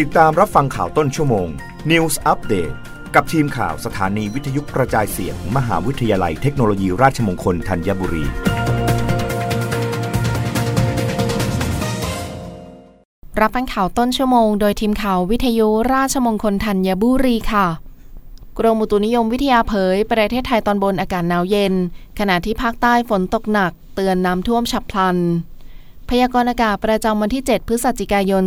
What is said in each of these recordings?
ติดตามรับฟังข่าวต้นชั่วโมง News Update กับทีมข่าวสถานีวิทยุกระจายเสียงมหาวิทยาลัยเทคโนโลยีราชมงคลธัญบุรี รับฟังข่าวต้นชั่วโมง โดยทีมข่าววิทยุราชมงคลธัญบุรีค่ะ กรมอุตุนิยมวิทยาเผย ประเทศไทยตอนบนอากาศหนาวเย็น ขณะที่ภาคใต้ฝนตกหนัก เตือนน้ำท่วมฉับพลัน พยากรณ์อากาศประจำวันที่ 7 พฤศจิกายน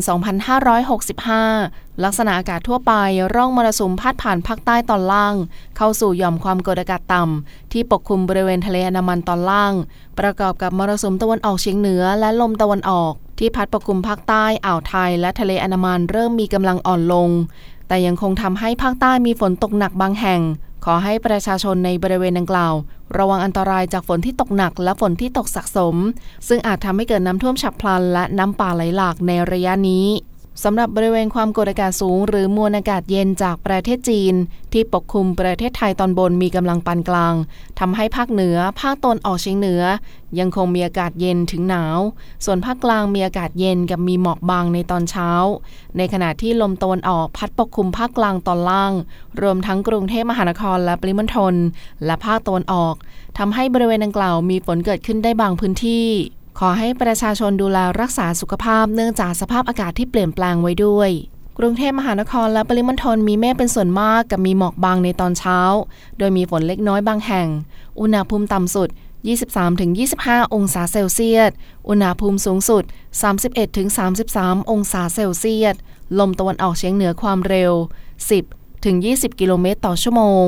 2565 ลักษณะอากาศทั่วไป ร่องมรสุมพาดผ่านภาคใต้ตอนล่าง เข้าสู่หย่อมความกดอากาศต่ำ ที่ปกคลุมบริเวณทะเลอันดามันตอนล่าง ประกอบกับมรสุมตะวันออกเฉียงเหนือและลมตะวันออก ที่พัดปกคลุมภาคใต้อ่าวไทย และทะเลอันดามันเริ่มมีกำลังอ่อนลง แต่ยังคงทำให้ภาคใต้มีฝนตกหนักบางแห่ง ขอให้ประชาชนในบริเวณดังกล่าว ระวังอันตรายจากฝนที่ตกหนักและฝนที่ตกสะสม ซึ่งอาจทำให้เกิดน้ำท่วมฉับพลัน และน้ำป่าไหลหลากในระยะนี้สำหรับบริเวณความกดอากาศสูง หรือมวลอากาศเย็นจากประเทศจีน ที่ปกคลุมประเทศไทยตอนบนมีกำลังปานกลางทำให้ภาคเหนือ ภาคตนออกเฉียงเหนือ ยังคงมีอากาศเย็นถึงหนาว ส่วนภาคกลางมีอากาศเย็นกับมีหมอกบางในตอนเช้า ในขณะที่ลมตะวันออกพัดปกคลุมภาคกลางตอนล่าง รวมทั้งกรุงเทพมหานครและปริมณฑลและภาคตะวันออก ทำให้บริเวณดังกล่าวมีฝนเกิดขึ้นได้บางพื้นที่ ขอให้ประชาชนดูแลรักษาสุขภาพเนื่องจากสภาพอากาศที่เปลี่ยนแปลงไว้ด้วย กรุงเทพมหานครและปริมณฑลมีเมฆเป็นส่วนมากกับมีหมอกบางในตอนเช้า โดยมีฝนเล็กน้อยบางแห่ง อุณหภูมิต่ำสุด 23-25 องศาเซลเซียส อุณหภูมิสูงสุด 31-33 องศาเซลเซียส ลมตะวันออกเฉียงเหนือความเร็ว 10-20 กิโลเมตรต่อชั่วโมง